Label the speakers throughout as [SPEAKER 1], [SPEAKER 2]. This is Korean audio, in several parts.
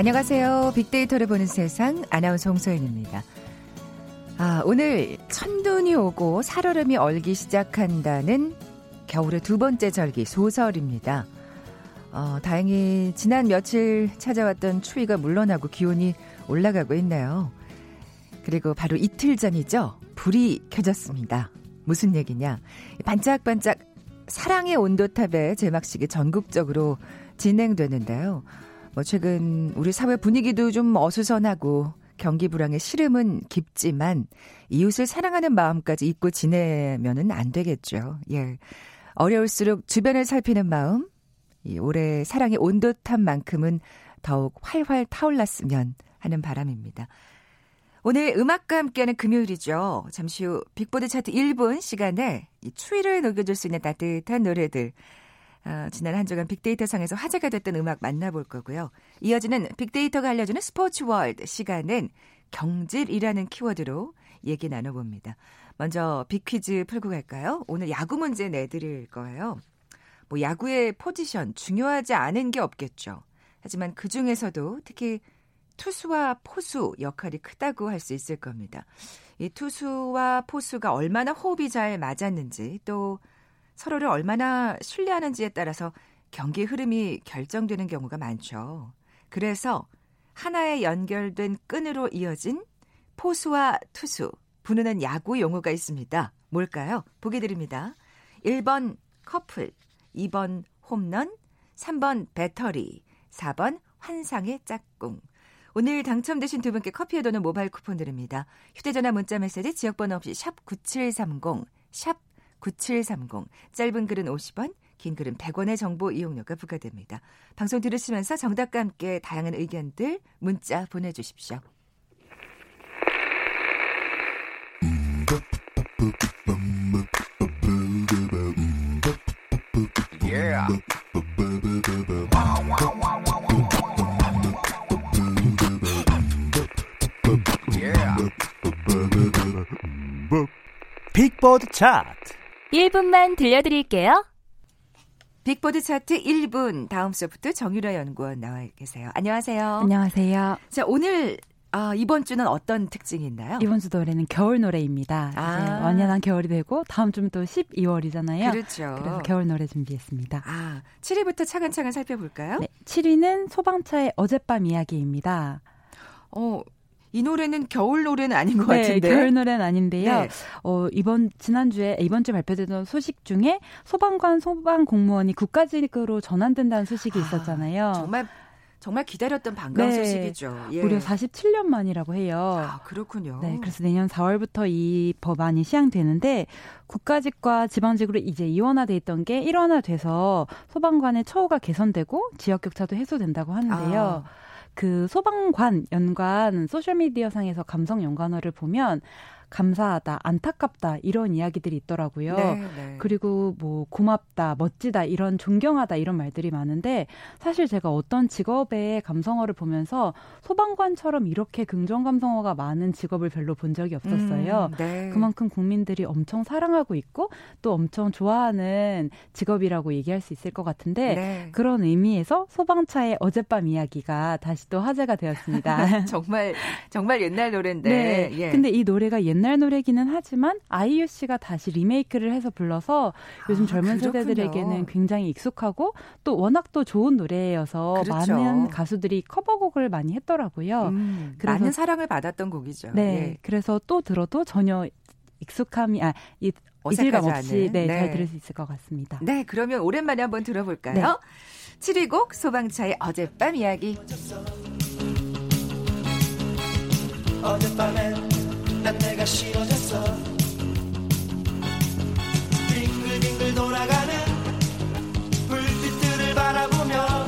[SPEAKER 1] 안녕하세요. 빅데이터를 보는 세상 아나운서 홍소연입니다. 아, 오늘 천눈이 오고 살얼음이 얼기 시작한다는 겨울의 두 번째 절기 소설입니다. 어, 다행히 지난 며칠 찾아왔던 추위가 물러나고 기온이 올라가고 있네요. 그리고 바로 이틀 전이죠. 불이 켜졌습니다. 무슨 얘기냐? 반짝반짝 사랑의 온도탑의 제막식이 전국적으로 진행되는데요. 뭐 최근 우리 사회 분위기도 좀 어수선하고 경기 불황의 시름은 깊지만 이웃을 사랑하는 마음까지 잊고 지내면은 안 되겠죠. 예. 어려울수록 주변을 살피는 마음, 이 올해 사랑의 온도탑만큼은 더욱 활활 타올랐으면 하는 바람입니다. 오늘 음악과 함께하는 금요일이죠. 잠시 후 빅보드 차트 1분 시간에 이 추위를 녹여줄 수 있는 따뜻한 노래들. 어, 지난 한 주간 빅데이터 상에서 화제가 됐던 음악 만나볼 거고요. 이어지는 빅데이터가 알려주는 스포츠 월드 시간은 경질이라는 키워드로 얘기 나눠봅니다. 먼저 빅퀴즈 풀고 갈까요? 오늘 야구 문제 내드릴 거예요. 뭐 야구의 포지션 중요하지 않은 게 없겠죠. 하지만 그 중에서도 특히 투수와 포수 역할이 크다고 할 수 있을 겁니다. 이 투수와 포수가 얼마나 호흡이 잘 맞았는지 또 서로를 얼마나 신뢰하는지에 따라서 경기 흐름이 결정되는 경우가 많죠. 그래서 하나에 연결된 끈으로 이어진 포수와 투수, 부르는 야구 용어가 있습니다. 뭘까요? 보기 드립니다. 1번 커플, 2번 홈런, 3번 배터리, 4번 환상의 짝꿍. 오늘 당첨되신 두 분께 커피에 도는 모바일 쿠폰 드립니다. 휴대전화 문자 메시지 지역번호 없이 샵 9730, 샵 9730. 짧은 글은 50원, 긴 글은 100원의 정보 이용료가 부과됩니다. 방송 들으시면서 정답과 함께 다양한 의견들 문자 보내주십시오.
[SPEAKER 2] 빅보드 차트
[SPEAKER 3] 1분만 들려드릴게요.
[SPEAKER 1] 빅보드 차트 1분 다음 수부터 정유라 연구원 나와 계세요. 안녕하세요.
[SPEAKER 4] 안녕하세요.
[SPEAKER 1] 자 오늘 아, 이번 주는 어떤 특징이 있나요?
[SPEAKER 4] 이번 주 노래는 겨울 노래입니다. 아. 이제 완연한 겨울이 되고 다음 주면 또 12월이잖아요.
[SPEAKER 1] 그렇죠.
[SPEAKER 4] 그래서 겨울 노래 준비했습니다.
[SPEAKER 1] 아, 7위부터 차근차근 살펴볼까요?
[SPEAKER 4] 네, 7위는 소방차의 어젯밤 이야기입니다.
[SPEAKER 1] 어, 이 노래는 겨울 노래는 아닌 것
[SPEAKER 4] 네,
[SPEAKER 1] 같은데.
[SPEAKER 4] 겨울 노래는 아닌데요. 네. 어, 이번 지난주에 이번 주 발표되던 소식 중에 소방관 소방 공무원이 국가직으로 전환된다는 소식이 아, 있었잖아요.
[SPEAKER 1] 정말 정말 기다렸던 반가운 네, 소식이죠.
[SPEAKER 4] 예. 무려 47년 만이라고 해요.
[SPEAKER 1] 아, 그렇군요.
[SPEAKER 4] 네, 그래서 내년 4월부터 이 법안이 시행되는데 국가직과 지방직으로 이제 이원화돼 있던 게 일원화돼서 소방관의 처우가 개선되고 지역 격차도 해소된다고 하는데요. 아. 그 소방관 연관 소셜미디어 상에서 감성 연관어를 보면 감사하다, 안타깝다 이런 이야기들이 있더라고요. 네, 네. 그리고 뭐 고맙다, 멋지다 이런 존경하다 이런 말들이 많은데 사실 제가 어떤 직업의 감성어를 보면서 소방관처럼 이렇게 긍정 감성어가 많은 직업을 별로 본 적이 없었어요. 음, 네. 그만큼 국민들이 엄청 사랑하고 있고 또 엄청 좋아하는 직업이라고 얘기할 수 있을 것 같은데 네. 그런 의미에서 소방차의 어젯밤 이야기가 다시 또 화제가 되었습니다.
[SPEAKER 1] 정말 정말 옛날 노래인데.
[SPEAKER 4] 네. 예. 근데 이 노래가 옛 옛날 노래기는 하지만 아이유 씨가 다시 리메이크를 해서 불러서 요즘 아, 젊은 그렇군요. 세대들에게는 굉장히 익숙하고 또 워낙 또 좋은 노래여서 그렇죠. 많은 가수들이 커버곡을 많이 했더라고요. 음,
[SPEAKER 1] 그래서, 많은 사랑을 받았던 곡이죠.
[SPEAKER 4] 네, 예. 그래서 또 들어도 전혀 익숙함이 아 이, 이질감 없이 네, 네, 잘 들을 수 있을 것 같습니다.
[SPEAKER 1] 네, 그러면 오랜만에 한번 들어볼까요? 네. 7위 곡 소방차의 어젯밤 이야기. 어젯밤엔 난 내가 싫어졌어. 빙글빙글 돌아가는 불빛들을 바라보며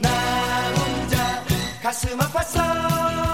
[SPEAKER 1] 나 혼자 가슴 아팠어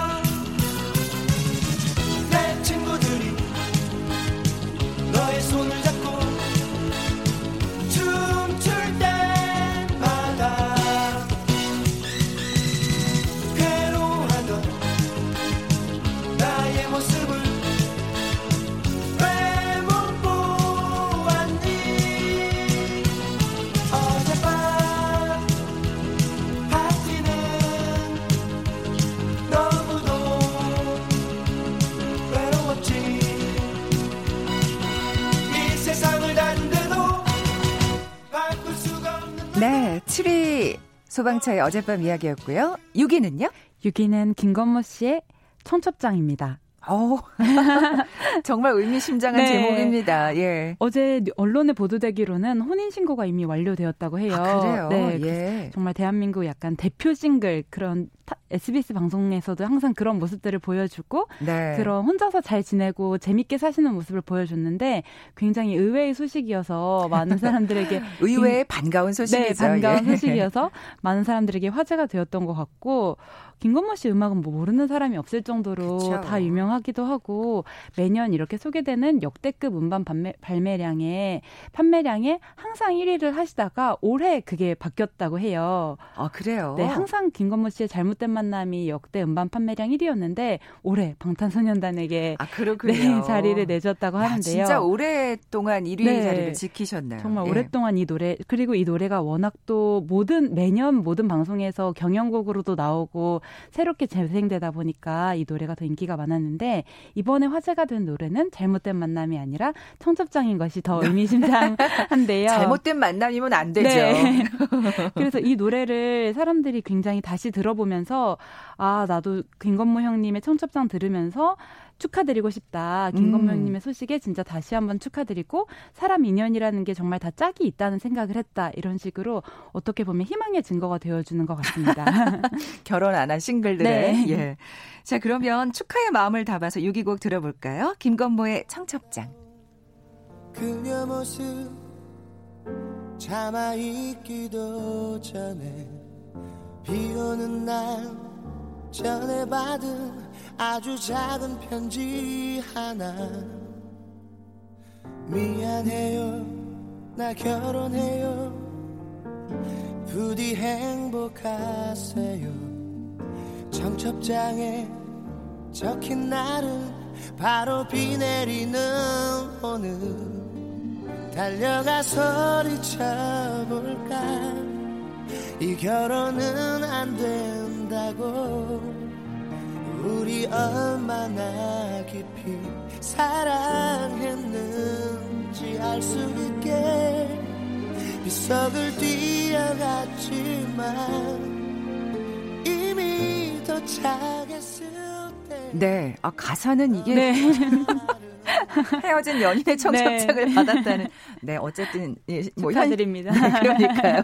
[SPEAKER 1] 7위 소방차의 어젯밤 이야기였고요. 6위는요?
[SPEAKER 4] 6위는 김건모 씨의 청첩장입니다.
[SPEAKER 1] 어, 정말 의미심장한
[SPEAKER 4] 네.
[SPEAKER 1] 제목입니다. 예.
[SPEAKER 4] 어제 언론에 보도되기로는 혼인 신고가 이미 완료되었다고 해요.
[SPEAKER 1] 아, 그래요?
[SPEAKER 4] 네,
[SPEAKER 1] 예.
[SPEAKER 4] 정말 대한민국 약간 대표 싱글 그런 타, SBS 방송에서도 항상 그런 모습들을 보여주고
[SPEAKER 1] 네.
[SPEAKER 4] 그런 혼자서 잘 지내고 재밌게 사시는 모습을 보여줬는데 굉장히 의외의 소식이어서 많은 사람들에게
[SPEAKER 1] 의외의 반가운 소식이죠.
[SPEAKER 4] 네, 반가운
[SPEAKER 1] 예.
[SPEAKER 4] 소식이어서 많은 사람들에게 화제가 되었던 것 같고 김건모 씨 음악은 뭐 모르는 사람이 없을 정도로
[SPEAKER 1] 그쵸.
[SPEAKER 4] 다 유명하기도 하고 매년 이렇게 소개되는 역대급 음반 판매, 발매량에 판매량에 항상 1위를 하시다가 올해 그게 바뀌었다고 해요.
[SPEAKER 1] 아, 그래요?
[SPEAKER 4] 네, 항상 김건모 씨의 잘못된 만남이 역대 음반 판매량 1위였는데 올해 방탄소년단에게
[SPEAKER 1] 아, 그렇군요.
[SPEAKER 4] 네, 자리를 내줬다고
[SPEAKER 1] 야,
[SPEAKER 4] 하는데요.
[SPEAKER 1] 진짜 오랫동안 1위
[SPEAKER 4] 네.
[SPEAKER 1] 자리를 지키셨나요?
[SPEAKER 4] 정말
[SPEAKER 1] 예.
[SPEAKER 4] 오랫동안 이 노래 그리고 이 노래가 워낙 또 모든 매년 모든 방송에서 경연곡으로도 나오고 새롭게 재생되다 보니까 이 노래가 더 인기가 많았는데 이번에 화제가 된 노래는 잘못된 만남이 아니라 청첩장인 것이 더 의미심장한데요.
[SPEAKER 1] 잘못된 만남이면 안 되죠.
[SPEAKER 4] 네. 그래서 이 노래를 사람들이 굉장히 다시 들어보면서 아 나도 김건모 형님의 청첩장 들으면서 축하드리고 싶다. 김건모
[SPEAKER 1] 음.
[SPEAKER 4] 형님의 소식에 진짜 다시 한번 축하드리고 사람 인연이라는 게 정말 다 짝이 있다는 생각을 했다. 이런 식으로 어떻게 보면 희망의 증거가 되어주는 것 같습니다.
[SPEAKER 1] 결혼 안 한 싱글들의.
[SPEAKER 4] 네.
[SPEAKER 1] 예. 자, 그러면 축하의 마음을 담아서 6위곡 들어볼까요? 김건모의 청첩장.
[SPEAKER 5] 그녀 모습 참아 있기도 전에 비 오는 날 전에 받은 아주 작은 편지 하나. 미안해요. 나 결혼해요. 부디 행복하세요. 청첩장에 적힌 날은 바로 비 내리는 오늘. 달려가 소리쳐볼까? 이 결혼은 안 된다고 우리 얼마나 깊이 사랑했는지 알 수 있게 빗속을 뛰어갔지만 이미 도착했을 때
[SPEAKER 1] 네. 아, 가사는 이게
[SPEAKER 4] 네.
[SPEAKER 1] 헤어진 연인의 청첩장을 받았다는. 네, 어쨌든 예, 뭐 현-
[SPEAKER 4] 축하드립니다.
[SPEAKER 1] 네, 그러니까요.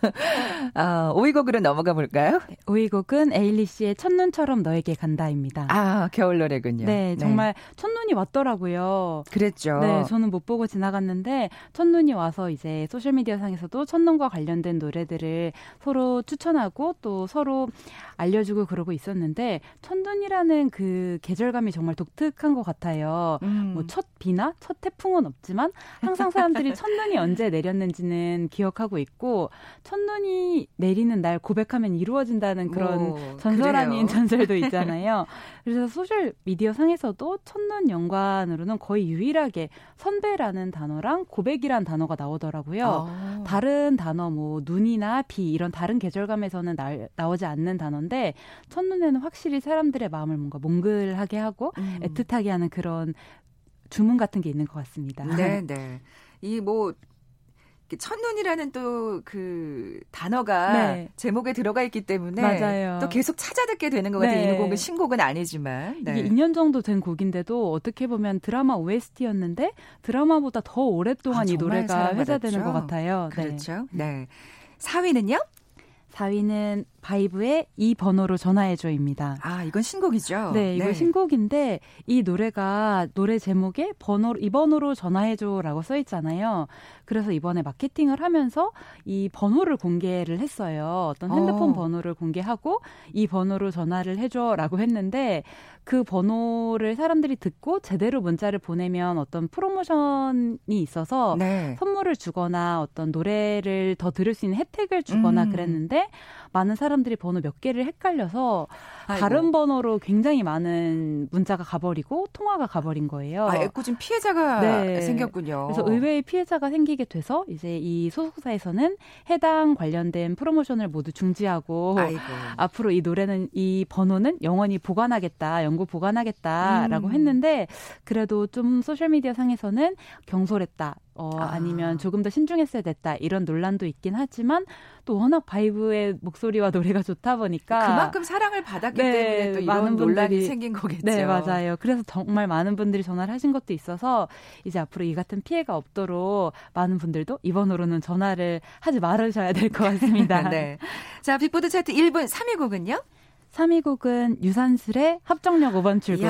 [SPEAKER 1] 아, 5위 곡으로 넘어가 볼까요?
[SPEAKER 4] 5위 곡은 에일리 씨의 첫눈처럼 너에게 간다입니다.
[SPEAKER 1] 아, 겨울 노래군요.
[SPEAKER 4] 네, 정말 첫눈이 왔더라고요.
[SPEAKER 1] 그랬죠.
[SPEAKER 4] 네, 저는 못 보고 지나갔는데 첫눈이 와서 이제 소셜 미디어 상에서도 첫눈과 관련된 노래들을 서로 추천하고 또 서로 알려주고 그러고 있었는데 첫눈이라는 그 계절감이 정말 독특한 것 같아요.
[SPEAKER 1] 음.
[SPEAKER 4] 뭐 첫 비나 첫 태풍은 없지만 항상 사람들이 첫눈이 언제 내렸는지는 기억하고 있고 첫눈이 내리는 날 고백하면 이루어진다는 그런
[SPEAKER 1] 오,
[SPEAKER 4] 전설 아닌. 전설도 있잖아요. 그래서 소셜 미디어 상에서도 첫눈 연관으로는 거의 유일하게 선배라는 단어랑 고백이란 단어가 나오더라고요.
[SPEAKER 1] 아.
[SPEAKER 4] 다른 단어 뭐 눈이나 비 이런 다른 계절감에서는 나, 나오지 않는 단어인데 첫눈에는 확실히 사람들의 마음을 뭔가 몽글하게 하고
[SPEAKER 1] 음.
[SPEAKER 4] 애틋하게 하는 그런 주문 같은 게 있는 것 같습니다.
[SPEAKER 1] 네, 네. 이뭐 첫눈이라는 또 그 단어가
[SPEAKER 4] 네.
[SPEAKER 1] 제목에 들어가 있기 때문에
[SPEAKER 4] 맞아요.
[SPEAKER 1] 또 계속 찾아 듣게 되는 것 같아요.
[SPEAKER 4] 네.
[SPEAKER 1] 이 곡은 신곡은 아니지만. 네.
[SPEAKER 4] 이게 2년 정도 된 곡인데도 어떻게 보면 드라마 OST였는데 드라마보다 더 오랫동안
[SPEAKER 1] 아,
[SPEAKER 4] 이 노래가. 회자되는 것 같아요. 네.
[SPEAKER 1] 그렇죠. 네. 4위는요?
[SPEAKER 4] 4위는 바이브의 이 번호로 전화해줘입니다.
[SPEAKER 1] 아, 이건 신곡이죠.
[SPEAKER 4] 네, 이거 신곡인데 이 노래가 노래 제목에 번호 이 번호로 전화해줘라고 써 있잖아요. 그래서 이번에 마케팅을 하면서 이 번호를 공개를 했어요. 어떤 핸드폰
[SPEAKER 1] 어.
[SPEAKER 4] 번호를 공개하고 이 번호로 전화를 해줘라고 했는데 그 번호를 사람들이 듣고 제대로 문자를 보내면 어떤 프로모션이 있어서
[SPEAKER 1] 네.
[SPEAKER 4] 선물을 주거나 어떤 노래를 더 들을 수 있는 혜택을 주거나
[SPEAKER 1] 음.
[SPEAKER 4] 그랬는데 많은 사람들이 번호 몇 개를 헷갈려서
[SPEAKER 1] 아이고.
[SPEAKER 4] 다른 번호로 굉장히 많은 문자가 가버리고 통화가 가버린 거예요.
[SPEAKER 1] 아, 애꿎은 피해자가
[SPEAKER 4] 네.
[SPEAKER 1] 생겼군요.
[SPEAKER 4] 그래서 의외의 피해자가 생기게 돼서 이제 이 소속사에서는 해당 관련된 프로모션을 모두 중지하고
[SPEAKER 1] 아이고.
[SPEAKER 4] 앞으로 이 노래는 이 번호는 영원히 보관하겠다, 영구 보관하겠다라고
[SPEAKER 1] 음.
[SPEAKER 4] 했는데 그래도 좀 소셜 미디어 상에서는 경솔했다. 어,
[SPEAKER 1] 아.
[SPEAKER 4] 아니면 조금 더 신중했어야 됐다 이런 논란도 있긴 하지만 또 워낙 바이브의 목소리와 노래가 좋다 보니까
[SPEAKER 1] 그만큼 사랑을 받았기
[SPEAKER 4] 네,
[SPEAKER 1] 때문에 또
[SPEAKER 4] 많은
[SPEAKER 1] 논란이 생긴 거겠죠.
[SPEAKER 4] 네, 맞아요. 그래서 정말 많은 분들이 전화를 하신 것도 있어서 이제 앞으로 이 같은 피해가 없도록 많은 분들도 이번으로는 전화를 하지 말으셔야 될 것 같습니다.
[SPEAKER 1] 네. 자, 빅보드 차트 1분 3위 곡은요?
[SPEAKER 4] 3위 곡은 유산슬의 합정역 5번 출구.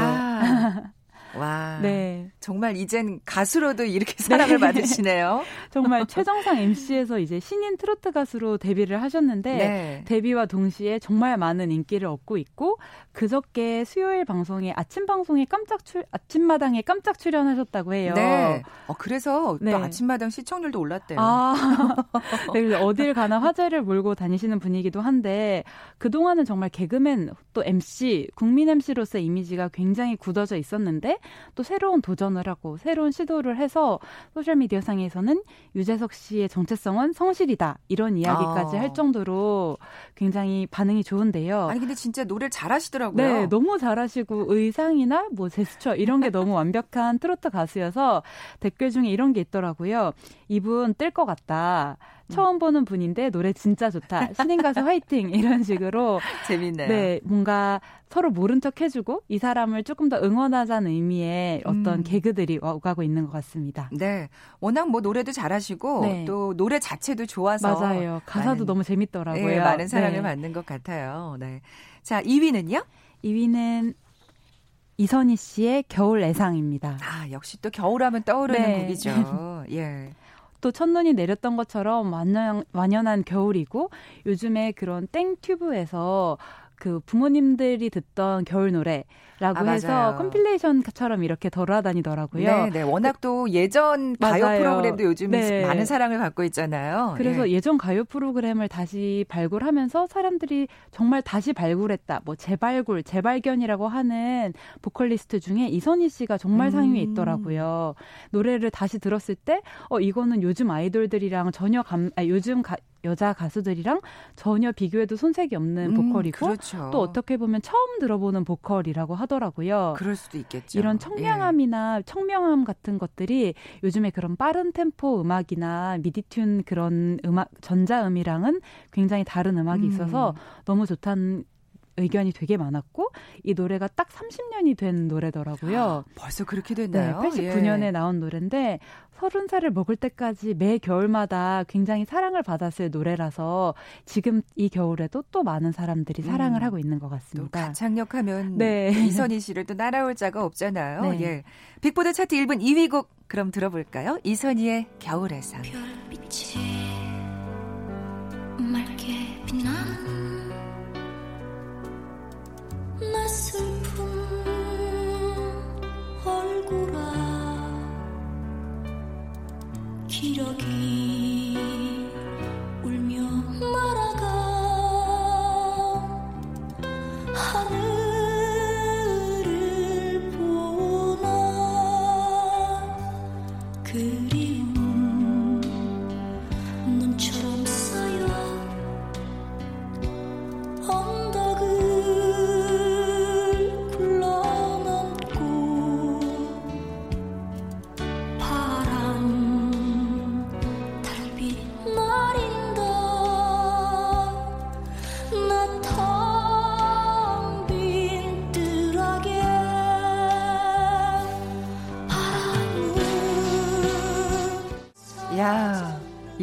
[SPEAKER 1] 야. 와.
[SPEAKER 4] 네.
[SPEAKER 1] 정말 이젠 가수로도 이렇게 사랑을 받으시네요.
[SPEAKER 4] 정말 최정상 MC에서 이제 신인 트로트 가수로 데뷔를 하셨는데
[SPEAKER 1] 네.
[SPEAKER 4] 데뷔와 동시에 정말 많은 인기를 얻고 있고 그저께 수요일 방송에 아침 방송에 깜짝 출 아침마당에 깜짝 출연하셨다고 해요.
[SPEAKER 1] 네. 어, 그래서
[SPEAKER 4] 네.
[SPEAKER 1] 또 아침마당 시청률도 올랐대요.
[SPEAKER 4] 아, 네, 그래서 어딜 가나 화제를 몰고 다니시는 분이기도 한데 그동안은 정말 개그맨 또 MC, 국민 MC로서 이미지가 굉장히 굳어져 있었는데 또 새로운 도전을 하고 새로운 시도를 해서 소셜 미디어 상에서는 유재석 씨의 정체성은 성실이다 이런 이야기까지
[SPEAKER 1] 아.
[SPEAKER 4] 할 정도로 굉장히 반응이 좋은데요.
[SPEAKER 1] 아니 근데 진짜 노래를 잘하시더라고요.
[SPEAKER 4] 네, 너무 잘하시고 의상이나 뭐 제스처 이런 게 너무 완벽한 트로트 가수여서 댓글 중에 이런 게 있더라고요. 이분 뜰 것 같다. 처음 보는 분인데 노래 진짜 좋다. 신인 가수 화이팅 이런 식으로
[SPEAKER 1] 재밌네요.
[SPEAKER 4] 네, 뭔가 서로 모른 척 해주고 이 사람을 조금 더 응원하자는 의미의 어떤
[SPEAKER 1] 음.
[SPEAKER 4] 개그들이 오가고 있는 것 같습니다.
[SPEAKER 1] 네. 워낙 뭐 노래도 잘하시고
[SPEAKER 4] 네.
[SPEAKER 1] 또 노래 자체도 좋아서
[SPEAKER 4] 맞아요. 가사도
[SPEAKER 1] 많은-
[SPEAKER 4] 너무 재밌더라고요.
[SPEAKER 1] 네, 많은 사랑을
[SPEAKER 4] 네.
[SPEAKER 1] 받는 것 같아요. 네. 자, 2위는요?
[SPEAKER 4] 2위는 이선희 씨의 겨울 애상입니다.
[SPEAKER 1] 아, 역시 또 겨울하면 떠오르는
[SPEAKER 4] 네.
[SPEAKER 1] 곡이죠. 예.
[SPEAKER 4] 또 첫눈이 내렸던 것처럼 완연, 완연한 겨울이고 요즘에 그런 땡튜브에서 그 부모님들이 듣던 겨울 노래라고
[SPEAKER 1] 아,
[SPEAKER 4] 해서
[SPEAKER 1] 맞아요.
[SPEAKER 4] 컴필레이션처럼 이렇게 돌아다니더라고요.
[SPEAKER 1] 네, 네. 워낙 또 예전 가요
[SPEAKER 4] 맞아요.
[SPEAKER 1] 프로그램도 요즘
[SPEAKER 4] 네.
[SPEAKER 1] 많은 사랑을 받고 있잖아요.
[SPEAKER 4] 그래서
[SPEAKER 1] 예.
[SPEAKER 4] 예. 전 가요 프로그램을 다시 발굴하면서 사람들이 정말 다시 발굴했다. 뭐 재발굴, 재발견이라고 하는 보컬리스트 중에 이선희 씨가 정말
[SPEAKER 1] 음.
[SPEAKER 4] 상위에 있더라고요. 노래를 다시 들었을 때, 어, 이거는 요즘 아이돌들이랑 전혀 감, 아, 요즘 가, 여자 가수들이랑 전혀 비교해도 손색이 없는
[SPEAKER 1] 음,
[SPEAKER 4] 보컬이고,
[SPEAKER 1] 그렇죠.
[SPEAKER 4] 또 어떻게 보면 처음 들어보는 보컬이라고 하더라고요.
[SPEAKER 1] 그럴 수도 있겠죠.
[SPEAKER 4] 이런
[SPEAKER 1] 예.
[SPEAKER 4] 청량함이나 청명함 같은 것들이 요즘에 그런 빠른 템포 음악이나 미디튠 그런 음악 전자음이랑은 굉장히 다른 음악이
[SPEAKER 1] 음.
[SPEAKER 4] 있어서 너무 좋다는 의견이 되게 많았고 이 노래가 딱 30년이 된 노래더라고요.
[SPEAKER 1] 벌써 그렇게
[SPEAKER 4] 네,
[SPEAKER 1] 됐나요?
[SPEAKER 4] 89년에
[SPEAKER 1] 예.
[SPEAKER 4] 나온 노래인데 30살을 먹을 때까지 매 겨울마다 굉장히 사랑을 받았을 노래라서 지금 이 겨울에도 또 많은 사람들이 사랑을
[SPEAKER 1] 음.
[SPEAKER 4] 하고 있는
[SPEAKER 1] 것또
[SPEAKER 4] 같습니다.
[SPEAKER 1] 가창력 하면
[SPEAKER 4] 네.
[SPEAKER 1] 이선희 씨를 또 따라올 자가 없잖아요.
[SPEAKER 4] 네.
[SPEAKER 1] 예. 빅보드 차트 1분 2위 곡 그럼 들어볼까요? 이선희의 겨울에상.
[SPEAKER 6] 별빛이 맑게 빛나는 기러기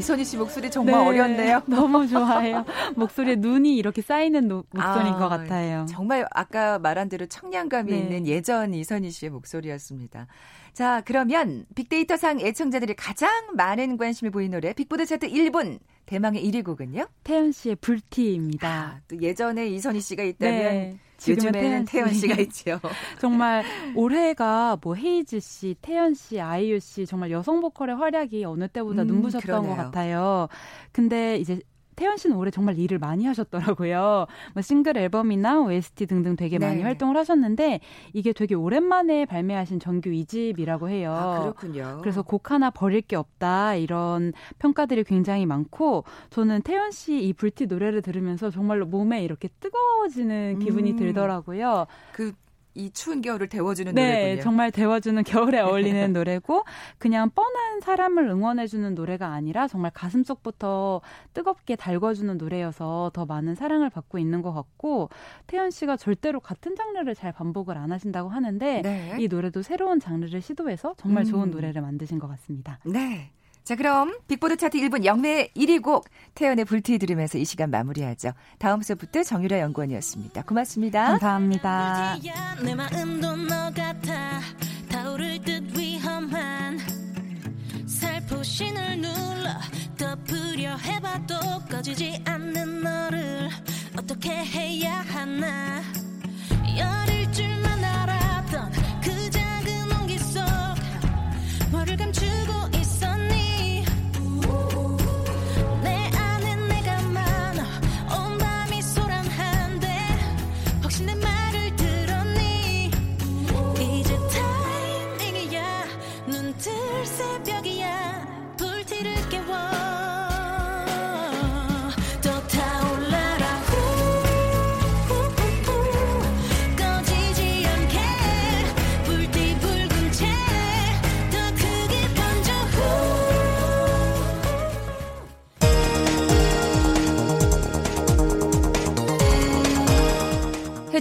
[SPEAKER 1] 이선희 씨 목소리 정말
[SPEAKER 4] 네,
[SPEAKER 1] 어렵네요.
[SPEAKER 4] 너무 좋아해요. 목소리에 눈이 이렇게 쌓이는 노- 목소리인
[SPEAKER 1] 아,
[SPEAKER 4] 것 같아요.
[SPEAKER 1] 정말 아까 말한 대로 청량감이
[SPEAKER 4] 네.
[SPEAKER 1] 있는 예전 이선희 씨의 목소리였습니다. 자, 그러면 빅데이터상 애청자들이 가장 많은 관심을 보인 노래 빅보드 차트 1분 대망의 1위 곡은요?
[SPEAKER 4] 태연 씨의 불티입니다.
[SPEAKER 1] 아, 또 예전에 이선희 씨가 있다면
[SPEAKER 4] 네. 지금은
[SPEAKER 1] 요즘에는 태연
[SPEAKER 4] 씨.
[SPEAKER 1] 씨가 있죠.
[SPEAKER 4] 정말 올해가 뭐 헤이즈 씨, 태연 씨, 아이유 씨 정말 여성 보컬의 활약이 어느 때보다
[SPEAKER 1] 음,
[SPEAKER 4] 눈부셨던
[SPEAKER 1] 그러네요.
[SPEAKER 4] 것 같아요. 근데 이제 태연 씨는 올해 정말 일을 많이 하셨더라고요. 뭐 싱글 앨범이나 OST 등등 되게 많이
[SPEAKER 1] 네.
[SPEAKER 4] 활동을 하셨는데 이게 되게 오랜만에 발매하신 정규 2집이라고 해요.
[SPEAKER 1] 아, 그렇군요.
[SPEAKER 4] 그래서 곡 하나 버릴 게 없다 이런 평가들이 굉장히 많고 저는 태연 씨 이 불티 노래를 들으면서 정말로 몸에 이렇게 뜨거워지는 기분이
[SPEAKER 1] 음.
[SPEAKER 4] 들더라고요.
[SPEAKER 1] 그 이 추운 겨울을 데워주는
[SPEAKER 4] 네,
[SPEAKER 1] 노래군요.
[SPEAKER 4] 정말 데워주는 겨울에 어울리는 노래고 그냥 뻔한 사람을 응원해주는 노래가 아니라 정말 가슴 속부터 뜨겁게 달궈주는 노래여서 더 많은 사랑을 받고 있는 것 같고 태연 씨가 절대로 같은 장르를 잘 반복을 안 하신다고 하는데
[SPEAKER 1] 네.
[SPEAKER 4] 이 노래도 새로운 장르를 시도해서 정말
[SPEAKER 1] 음.
[SPEAKER 4] 좋은 노래를 만드신 것 같습니다.
[SPEAKER 1] 네. 자, 그럼 빅보드 차트 1분 영매 1위 곡 태연의 불티 들으면서 이 시간 마무리하죠. 다음 수부터 정유라 연구원이었습니다. 고맙습니다.
[SPEAKER 4] 감사합니다.
[SPEAKER 6] 이제야 내 마음도 너 같아 타오를 듯 위험한 살포신을 눌러 덮으려 해봐도 꺼지지 않는 너를 어떻게 해야 하나 열일 줄만 알았던 그 작은 온기 속 뭐를 감추고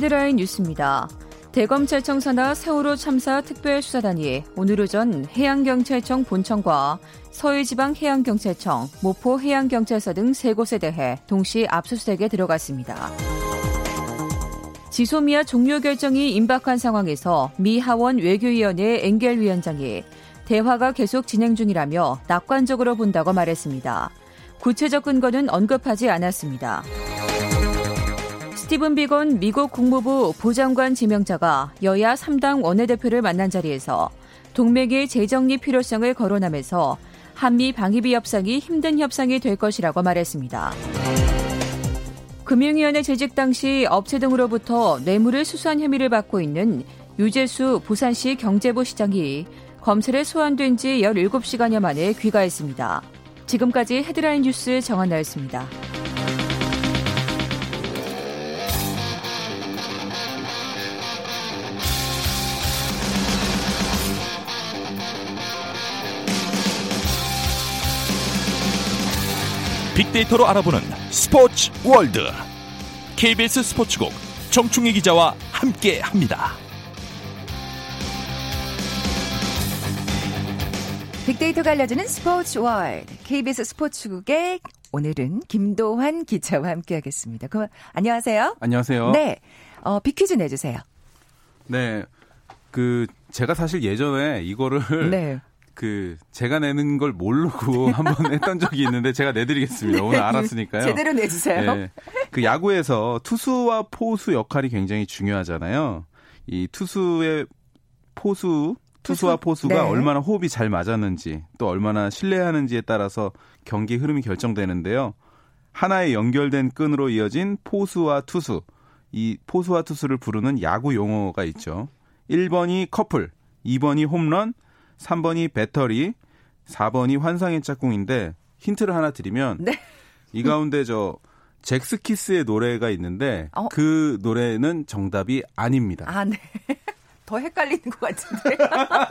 [SPEAKER 3] 헤드라인 뉴스입니다. 대검찰청 산하 세월호 참사 특별수사단이 오늘 오전 해양경찰청 본청과 서해지방해양경찰청, 모포해양경찰서 등 세 곳에 대해 동시 압수수색에 들어갔습니다. 지소미아 종료 결정이 임박한 상황에서 미 하원 외교위원회 엥겔 위원장이 대화가 계속 진행 중이라며 낙관적으로 본다고 말했습니다. 구체적 근거는 언급하지 않았습니다. 스티븐 비건 미국 국무부 보장관 지명자가 여야 3당 원내대표를 만난 자리에서 동맹의 재정립 필요성을 거론하면서 한미 방위비 협상이 힘든 협상이 될 것이라고 말했습니다. 금융위원회 재직 당시 업체 등으로부터 뇌물을 수수한 혐의를 받고 있는 유재수 부산시 경제부 시장이 검찰에 소환된 지 17시간여 만에 귀가했습니다. 지금까지 헤드라인 뉴스 정한나였습니다.
[SPEAKER 7] 빅데이터로 알아보는 스포츠 월드 KBS 스포츠국 정충희 기자와 함께합니다.
[SPEAKER 1] 빅데이터가 알려주는 스포츠 월드 KBS 스포츠국의 오늘은 김도환 기자와 함께하겠습니다. 그럼 안녕하세요.
[SPEAKER 8] 안녕하세요.
[SPEAKER 1] 네, 어, 빅퀴즈 내주세요.
[SPEAKER 8] 네. 그 제가 사실 예전에 이거를
[SPEAKER 1] 네.
[SPEAKER 8] 그 제가 내는 걸 모르고 한번 했던 적이 있는데 제가 내드리겠습니다. 오늘 알았으니까요.
[SPEAKER 1] 제대로 내주세요.
[SPEAKER 8] 네. 그 야구에서 투수와 포수 역할이 굉장히 중요하잖아요. 이 투수의 포수 투수와 포수가
[SPEAKER 1] 네.
[SPEAKER 8] 얼마나 호흡이 잘 맞았는지 또 얼마나 신뢰하는지에 따라서 경기 흐름이 결정되는데요. 하나의 연결된 끈으로 이어진 포수와 투수. 이 포수와 투수를 부르는 야구 용어가 있죠. 1번이 커플, 2번이 홈런, 3번이 배터리, 4번이 환상의 짝꿍인데 힌트를 하나 드리면
[SPEAKER 1] 네.
[SPEAKER 8] 이 가운데 저 잭스키스의 노래가 있는데
[SPEAKER 1] 어?
[SPEAKER 8] 그 노래는 정답이 아닙니다.
[SPEAKER 1] 아, 네. 더 헷갈리는 것 같은데.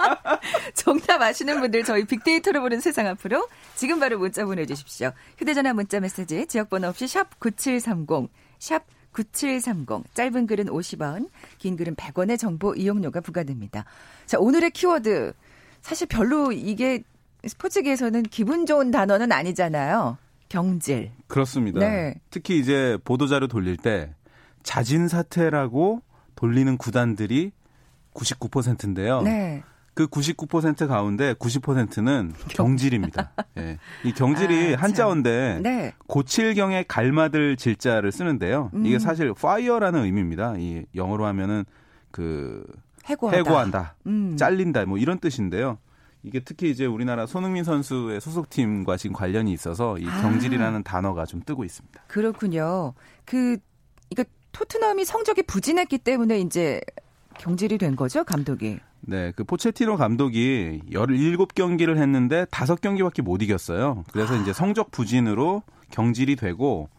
[SPEAKER 1] 정답 아시는 분들 저희 빅데이터로 보는 세상 앞으로 지금 바로 문자 보내주십시오. 휴대전화 문자 메시지 지역번호 없이 샵 9730, 샵 9730. 짧은 글은 50원, 긴 글은 100원의 정보 이용료가 부과됩니다. 자, 오늘의 키워드. 사실 별로 이게 스포츠계에서는 기분 좋은 단어는 아니잖아요. 경질.
[SPEAKER 8] 그렇습니다.
[SPEAKER 1] 네.
[SPEAKER 8] 특히 이제 보도자료 돌릴 때 자진 사퇴라고 돌리는 구단들이 99%인데요.
[SPEAKER 1] 네.
[SPEAKER 8] 그 99% 가운데 90%는 경질입니다. 예. 이 경질이
[SPEAKER 1] 아, 참.
[SPEAKER 8] 한자어인데
[SPEAKER 1] 네.
[SPEAKER 8] 고칠경에 갈마들 질자를 쓰는데요.
[SPEAKER 1] 음.
[SPEAKER 8] 이게 사실 fire라는 의미입니다. 이 영어로 하면은 그
[SPEAKER 1] 해고하다.
[SPEAKER 8] 해고한다,
[SPEAKER 1] 음.
[SPEAKER 8] 잘린다 뭐 이런 뜻인데요. 이게 특히 이제 우리나라 손흥민 선수의 소속팀과 지금 관련이 있어서 이
[SPEAKER 1] 아.
[SPEAKER 8] 경질이라는 단어가 좀 뜨고 있습니다.
[SPEAKER 1] 그렇군요. 그 이거 토트넘이 성적이 부진했기 때문에 이제 경질이 된 거죠, 감독이.
[SPEAKER 8] 네, 그 포체티노 감독이 17경기를 했는데 5경기밖에 못 이겼어요. 그래서 이제 성적 부진으로 경질이 되고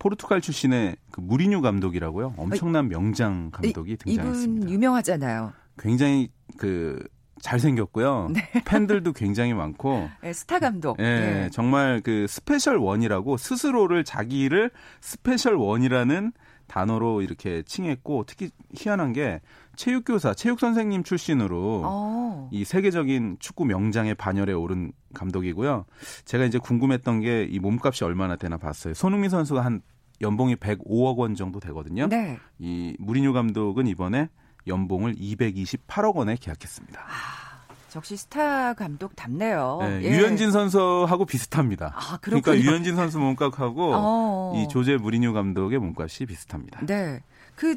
[SPEAKER 8] 포르투갈 출신의 그 무리뉴 감독이라고요. 엄청난 명장 감독이 등장했습니다.
[SPEAKER 1] 이분 유명하잖아요.
[SPEAKER 8] 굉장히 그 잘생겼고요.
[SPEAKER 1] 네.
[SPEAKER 8] 팬들도 굉장히 많고
[SPEAKER 1] 네, 스타 감독.
[SPEAKER 8] 예,
[SPEAKER 1] 네.
[SPEAKER 8] 정말 그 special one이라고 스스로를 자기를 special one이라는 단어로 이렇게 칭했고 특히 희한한 게 체육교사, 체육 선생님 출신으로
[SPEAKER 1] 어.
[SPEAKER 8] 이 세계적인 축구 명장의 반열에 오른 감독이고요. 제가 이제 궁금했던 게 이 몸값이 얼마나 되나 봤어요. 손흥민 선수가 한 연봉이 105억 원 정도 되거든요.
[SPEAKER 1] 네.
[SPEAKER 8] 이 무리뉴 감독은 이번에 연봉을 228억 원에 계약했습니다.
[SPEAKER 1] 역시 스타 감독 답네요.
[SPEAKER 8] 네,
[SPEAKER 1] 예.
[SPEAKER 8] 유현진 선수하고 비슷합니다.
[SPEAKER 1] 아,
[SPEAKER 8] 그러니까. 유현진 선수 몸값하고
[SPEAKER 1] 어.
[SPEAKER 8] 이 조제 무리뉴 감독의 몸값이 비슷합니다.
[SPEAKER 1] 네. 그,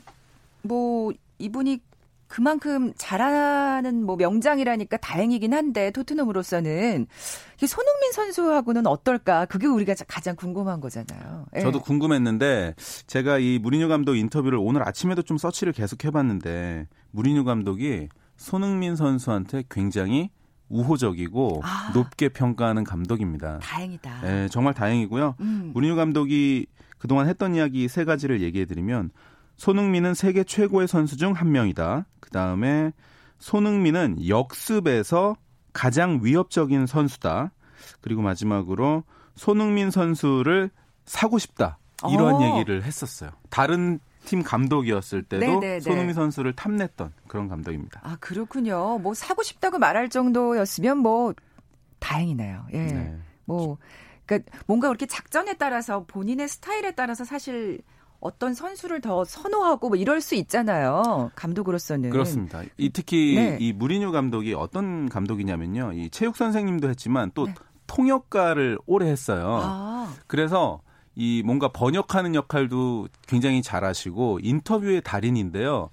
[SPEAKER 1] 뭐, 이분이 그만큼 잘하는 뭐 명장이라니까 다행이긴 한데 토트넘으로서는 이 손흥민 선수하고는 어떨까? 그게 우리가 가장 궁금한 거잖아요. 예.
[SPEAKER 8] 저도 궁금했는데 제가 이 무리뉴 감독 인터뷰를 오늘 아침에도 좀 서치를 계속 해봤는데 무리뉴 감독이 손흥민 선수한테 굉장히 우호적이고
[SPEAKER 1] 아.
[SPEAKER 8] 높게 평가하는 감독입니다.
[SPEAKER 1] 다행이다.
[SPEAKER 8] 네, 정말 다행이고요.
[SPEAKER 1] 음.
[SPEAKER 8] 무리뉴 감독이 그동안 했던 이야기 세 가지를 얘기해 드리면 손흥민은 세계 최고의 선수 중 한 명이다. 그 다음에 손흥민은 역습에서 가장 위협적인 선수다. 그리고 마지막으로 손흥민 선수를 사고 싶다. 이런
[SPEAKER 1] 어.
[SPEAKER 8] 얘기를 했었어요. 다른 팀 감독이었을 때도
[SPEAKER 1] 네네네.
[SPEAKER 8] 손흥민 선수를 탐냈던 그런 감독입니다.
[SPEAKER 1] 아, 그렇군요. 뭐 사고 싶다고 말할 정도였으면 뭐 다행이네요. 예.
[SPEAKER 8] 네.
[SPEAKER 1] 뭐 그러니까 뭔가 그렇게 작전에 따라서 본인의 스타일에 따라서 사실 어떤 선수를 더 선호하고 뭐 이럴 수 있잖아요. 감독으로서는.
[SPEAKER 8] 그렇습니다. 이 특히
[SPEAKER 1] 네.
[SPEAKER 8] 이 무리뉴 감독이 어떤 감독이냐면요. 이 체육 선생님도 했지만 또
[SPEAKER 1] 네.
[SPEAKER 8] 통역가를 오래 했어요.
[SPEAKER 1] 아,
[SPEAKER 8] 그래서 이 뭔가 번역하는 역할도 굉장히 잘하시고 인터뷰의 달인인데요.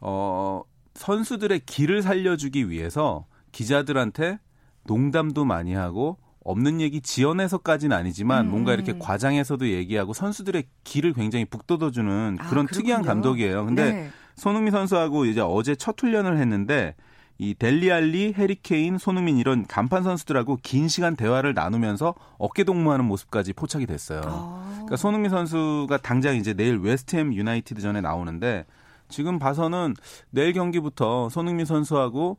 [SPEAKER 8] 어, 선수들의 길을 살려주기 위해서 기자들한테 농담도 많이 하고 없는 얘기 지어내서까지는 아니지만
[SPEAKER 1] 음.
[SPEAKER 8] 뭔가 이렇게 과장해서도 얘기하고 선수들의 길을 굉장히 북돋워주는
[SPEAKER 1] 아,
[SPEAKER 8] 그런 특이한
[SPEAKER 1] 그렇군요.
[SPEAKER 8] 감독이에요. 근데
[SPEAKER 1] 네.
[SPEAKER 8] 손흥민 선수하고 이제 어제 첫 훈련을 했는데 이 델리알리, 해리케인, 손흥민 이런 간판 선수들하고 긴 시간 대화를 나누면서 어깨 동무하는 모습까지 포착이 됐어요.
[SPEAKER 1] 아.
[SPEAKER 8] 그러니까 손흥민 선수가 당장 이제 내일 웨스트햄 유나이티드 전에 나오는데 지금 봐서는 내일 경기부터 손흥민 선수하고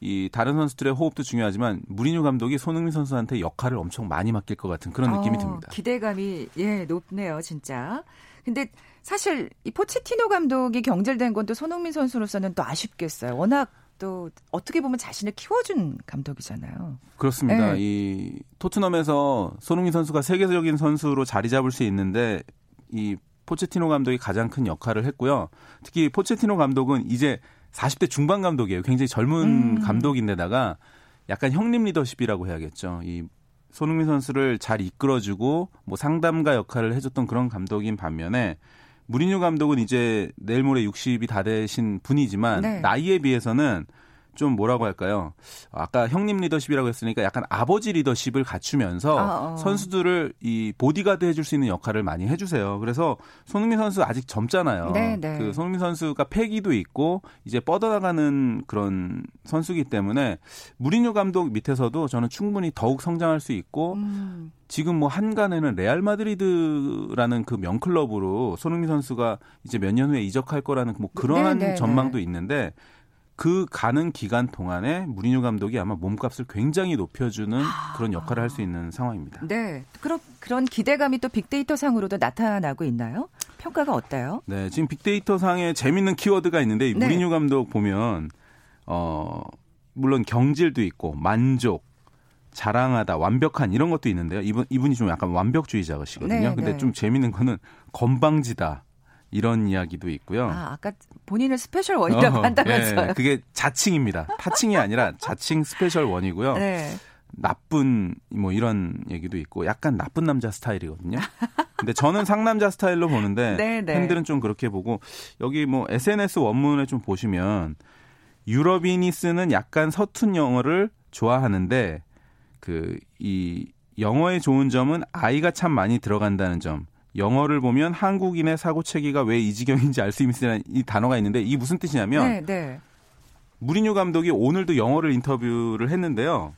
[SPEAKER 8] 이 다른 선수들의 호흡도 중요하지만 무리뉴 감독이 손흥민 선수한테 역할을 엄청 많이 맡길 것 같은 그런 느낌이
[SPEAKER 1] 어,
[SPEAKER 8] 듭니다.
[SPEAKER 1] 기대감이 예 높네요, 진짜. 근데 사실 이 포체티노 감독이 경질된 건 또 손흥민 선수로서는 또 아쉽겠어요. 워낙 또 어떻게 보면 자신을 키워준 감독이잖아요.
[SPEAKER 8] 그렇습니다.
[SPEAKER 1] 네.
[SPEAKER 8] 이 토트넘에서 손흥민 선수가 세계적인 선수로 자리 잡을 수 있는데 이 포체티노 감독이 가장 큰 역할을 했고요. 특히 포체티노 감독은 이제 40대 중반 감독이에요. 굉장히 젊은
[SPEAKER 1] 음.
[SPEAKER 8] 감독인데다가 약간 형님 리더십이라고 해야겠죠. 이 손흥민 선수를 잘 이끌어주고 뭐 상담가 역할을 해줬던 그런 감독인 반면에 무리뉴 감독은 이제 내일 모레 60이 다 되신 분이지만
[SPEAKER 1] 네.
[SPEAKER 8] 나이에 비해서는 좀 뭐라고 할까요? 아까 형님 리더십이라고 했으니까 약간 아버지 리더십을 갖추면서
[SPEAKER 1] 아, 어.
[SPEAKER 8] 선수들을 이 보디가드 해줄 수 있는 역할을 많이 해주세요. 그래서 손흥민 선수 아직 젊잖아요.
[SPEAKER 1] 네, 네.
[SPEAKER 8] 그 손흥민 선수가 패기도 있고 이제 뻗어나가는 그런 선수기 때문에 무리뉴 감독 밑에서도 저는 충분히 더욱 성장할 수 있고
[SPEAKER 1] 음.
[SPEAKER 8] 지금 뭐 한간에는 레알 마드리드라는 그 명클럽으로 손흥민 선수가 이제 몇 년 후에 이적할 거라는 뭐 그러한
[SPEAKER 1] 네, 네,
[SPEAKER 8] 전망도
[SPEAKER 1] 네.
[SPEAKER 8] 있는데 그 가는 기간 동안에 무리뉴 감독이 아마 몸값을 굉장히 높여주는 그런 역할을 할 수 있는 상황입니다.
[SPEAKER 1] 네. 그런 그런 기대감이 또 빅데이터 상으로도 나타나고 있나요? 평가가 어때요?
[SPEAKER 8] 네, 지금 빅데이터 상에 재밌는 키워드가 있는데 이
[SPEAKER 1] 네.
[SPEAKER 8] 무리뉴 감독 보면 어 물론 경질도 있고 만족, 자랑하다, 완벽한 이런 것도 있는데요. 이분 이분이 좀 약간 완벽주의자시거든요.
[SPEAKER 1] 네,
[SPEAKER 8] 근데
[SPEAKER 1] 네.
[SPEAKER 8] 좀 재밌는 거는 건방지다 이런 이야기도 있고요.
[SPEAKER 1] 아, 아까 본인을 special one이라고
[SPEAKER 8] 어허,
[SPEAKER 1] 한다면서요.
[SPEAKER 8] 예, 그게 자칭입니다. 타칭이 아니라 자칭 special one이고요.
[SPEAKER 1] 네.
[SPEAKER 8] 나쁜 뭐 이런 얘기도 있고 약간 나쁜 남자 스타일이거든요. 근데 저는 상남자 스타일로 보는데
[SPEAKER 1] 네, 네.
[SPEAKER 8] 팬들은 좀 그렇게 보고 여기 뭐 SNS 원문에 좀 보시면 유럽인이 쓰는 약간 서툰 영어를 좋아하는데 그 이 영어의 좋은 점은 아이가 참 많이 들어간다는 점. 영어를 보면 한국인의 사고 체계가 왜 이 지경인지 알 수 있는 이 단어가 있는데 이게 무슨 뜻이냐면
[SPEAKER 1] 네, 네.
[SPEAKER 8] 무리뉴 감독이 오늘도 영어를 인터뷰를 했는데요.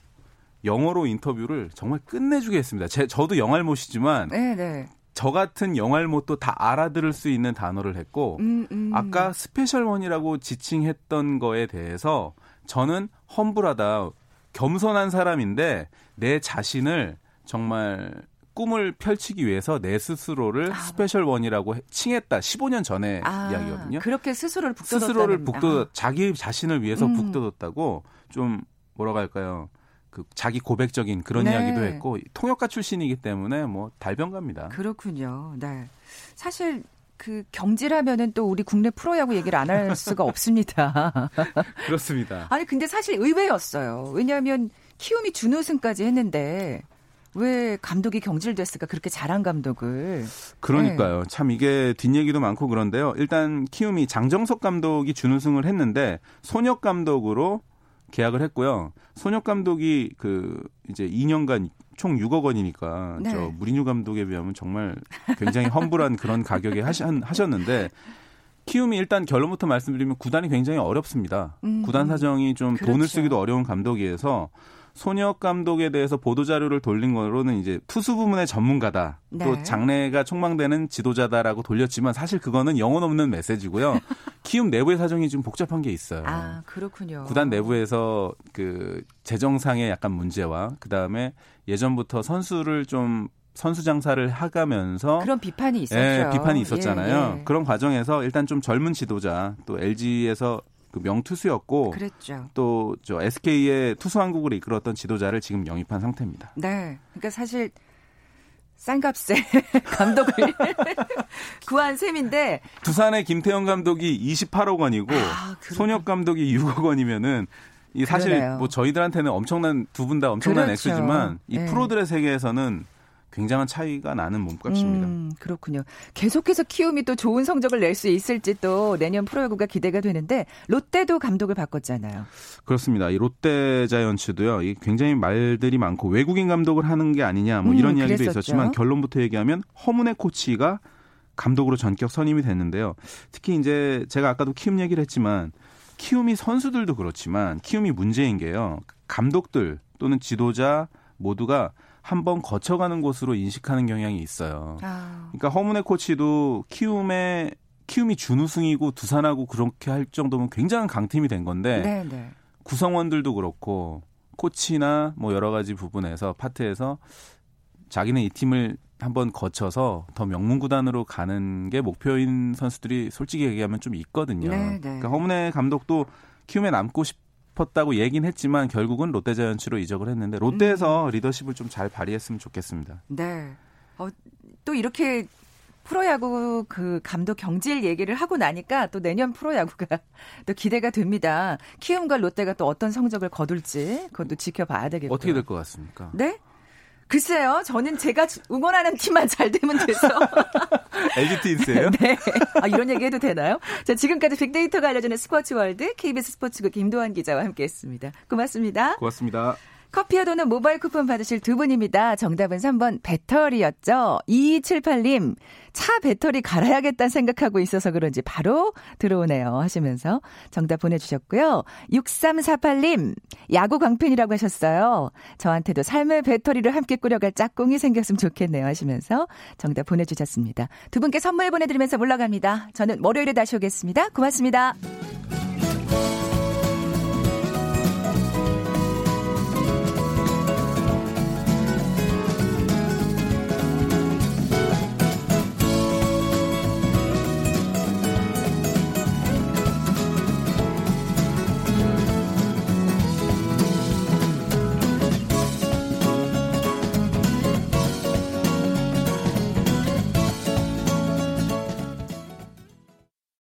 [SPEAKER 8] 영어로 인터뷰를 정말 끝내주게 했습니다. 제, 저도 영알못이지만
[SPEAKER 1] 네, 네.
[SPEAKER 8] 저 같은 영알못도 다 알아들을 수 있는 단어를 했고
[SPEAKER 1] 음, 음.
[SPEAKER 8] 아까 special one이라고 지칭했던 거에 대해서 저는 humble하다 겸손한 사람인데 내 자신을 정말 꿈을 펼치기 위해서 내 스스로를
[SPEAKER 1] 아.
[SPEAKER 8] special one이라고 해- 칭했다. 15년 전에
[SPEAKER 1] 아,
[SPEAKER 8] 이야기거든요.
[SPEAKER 1] 그렇게 스스로를 북돋았다는
[SPEAKER 8] 스스로를 북돋
[SPEAKER 1] 아,
[SPEAKER 8] 자기 자신을 위해서
[SPEAKER 1] 음.
[SPEAKER 8] 북돋았다고 좀 뭐라고 할까요? 그 자기 고백적인 그런
[SPEAKER 1] 네.
[SPEAKER 8] 이야기도 했고 통역가 출신이기 때문에 뭐 달변가입니다.
[SPEAKER 1] 그렇군요. 네. 사실 그 경질하면은 또 우리 국내 프로야구 얘기를 안 할 수가 없습니다.
[SPEAKER 8] 그렇습니다.
[SPEAKER 1] 아니 근데 사실 의외였어요. 왜냐하면 키움이 준우승까지 했는데 왜 감독이 경질됐을까 그렇게 잘한 감독을.
[SPEAKER 8] 그러니까요.
[SPEAKER 1] 네.
[SPEAKER 8] 참 이게 뒷얘기도 많고 그런데요. 일단 키움이 장정석 감독이 준우승을 했는데 손혁 감독으로 계약을 했고요. 손혁 감독이 그 이제 2년간 총 6억 원이니까
[SPEAKER 1] 네.
[SPEAKER 8] 저 무리뉴 감독에 비하면 정말 굉장히 험불한 그런 가격에 하셨는데 키움이 일단 결론부터 말씀드리면 구단이 굉장히 어렵습니다.
[SPEAKER 1] 음,
[SPEAKER 8] 구단 사정이 좀 돈을
[SPEAKER 1] 그렇죠.
[SPEAKER 8] 쓰기도 어려운 감독이어서 손혁 감독에 대해서 보도 자료를 돌린 거로는 이제 투수 부문의 전문가다.
[SPEAKER 1] 네.
[SPEAKER 8] 또 장래가 촉망되는 지도자다라고 돌렸지만 사실 그거는 영혼 없는 메시지고요. 키움 내부의 사정이 좀 복잡한 게 있어요.
[SPEAKER 1] 아 그렇군요.
[SPEAKER 8] 구단 내부에서 그 재정상의 약간 문제와 그 다음에 예전부터 선수를 좀 선수 장사를 하가면서
[SPEAKER 1] 그런 비판이 있었죠.
[SPEAKER 8] 예, 비판이 있었잖아요.
[SPEAKER 1] 예, 예.
[SPEAKER 8] 그런 과정에서 일단 좀 젊은 지도자 또 LG에서 그 명투수였고. 또 저 SK의 투수 왕국을 이끌었던 지도자를 지금 영입한 상태입니다.
[SPEAKER 1] 네. 그러니까 사실 싼 값에 감독을 구한 셈인데
[SPEAKER 8] 두산의 김태형 감독이 28억 원이고
[SPEAKER 1] 아.
[SPEAKER 8] 손혁 감독이 6억 원이면은 이 사실
[SPEAKER 1] 그러네요.
[SPEAKER 8] 뭐 저희들한테는 엄청난 두 분 다 엄청난
[SPEAKER 1] 그렇죠.
[SPEAKER 8] 액수지만 이
[SPEAKER 1] 네.
[SPEAKER 8] 프로들의 세계에서는 굉장한 차이가 나는 몸값입니다.
[SPEAKER 1] 음, 그렇군요. 계속해서 키움이 또 좋은 성적을 낼 수 있을지 또 내년 프로야구가 기대가 되는데 롯데도 감독을 바꿨잖아요.
[SPEAKER 8] 그렇습니다. 이 롯데 자이언츠도요. 이 굉장히 말들이 많고 외국인 감독을 하는 게 아니냐 뭐
[SPEAKER 1] 음,
[SPEAKER 8] 이런 이야기도
[SPEAKER 1] 그랬었죠.
[SPEAKER 8] 있었지만 결론부터 얘기하면 허문의 코치가 감독으로 전격 선임이 됐는데요. 특히 이제 제가 아까도 키움 얘기를 했지만 키움이 선수들도 그렇지만 키움이 문제인 게요. 감독들 또는 지도자 모두가 한번 거쳐가는 곳으로 인식하는 경향이 있어요.
[SPEAKER 1] 아,
[SPEAKER 8] 그러니까 허문의 코치도 키움의 키움이 준우승이고 두산하고 그렇게 할 정도면 굉장한 강팀이 된 건데
[SPEAKER 1] 네, 네.
[SPEAKER 8] 구성원들도 그렇고 코치나 뭐 여러 가지 부분에서 파트에서 자기는 이 팀을 한번 거쳐서 더 명문 구단으로 가는 게 목표인 선수들이 솔직히 얘기하면 좀 있거든요.
[SPEAKER 1] 네, 네.
[SPEAKER 8] 그러니까 허문의 감독도 키움에 남고 싶 었다고 얘기는 했지만 결국은 롯데자이언츠로 이적을 했는데 롯데에서 리더십을 좀 잘 발휘했으면 좋겠습니다.
[SPEAKER 1] 네. 어, 또 이렇게 프로야구 그 감독 경질 얘기를 하고 나니까 또 내년 프로야구가 또 기대가 됩니다. 키움과 롯데가 또 어떤 성적을 거둘지 그것도 지켜봐야 되겠고요.
[SPEAKER 8] 어떻게 될 것 같습니까?
[SPEAKER 1] 네? 글쎄요. 저는 제가 응원하는 팀만 잘 되면 돼서.
[SPEAKER 8] LG 트윈스예요?
[SPEAKER 1] 네. 아, 이런 얘기 해도 되나요? 자, 지금까지 빅데이터가 알려주는 스포츠 월드 KBS 스포츠국 김도환 기자와 함께 했습니다. 고맙습니다.
[SPEAKER 8] 고맙습니다.
[SPEAKER 1] 커피와 도는 모바일 쿠폰 받으실 두 분입니다. 정답은 3번 배터리였죠. 2278님, 차 배터리 갈아야겠다는 생각하고 있어서 그런지 바로 들어오네요. 하시면서 정답 보내주셨고요. 6348님, 야구 광팬이라고 하셨어요. 저한테도 삶의 배터리를 함께 꾸려갈 짝꿍이 생겼으면 좋겠네요. 하시면서 정답 보내주셨습니다. 두 분께 선물 보내드리면서 물러갑니다. 저는 월요일에 다시 오겠습니다. 고맙습니다.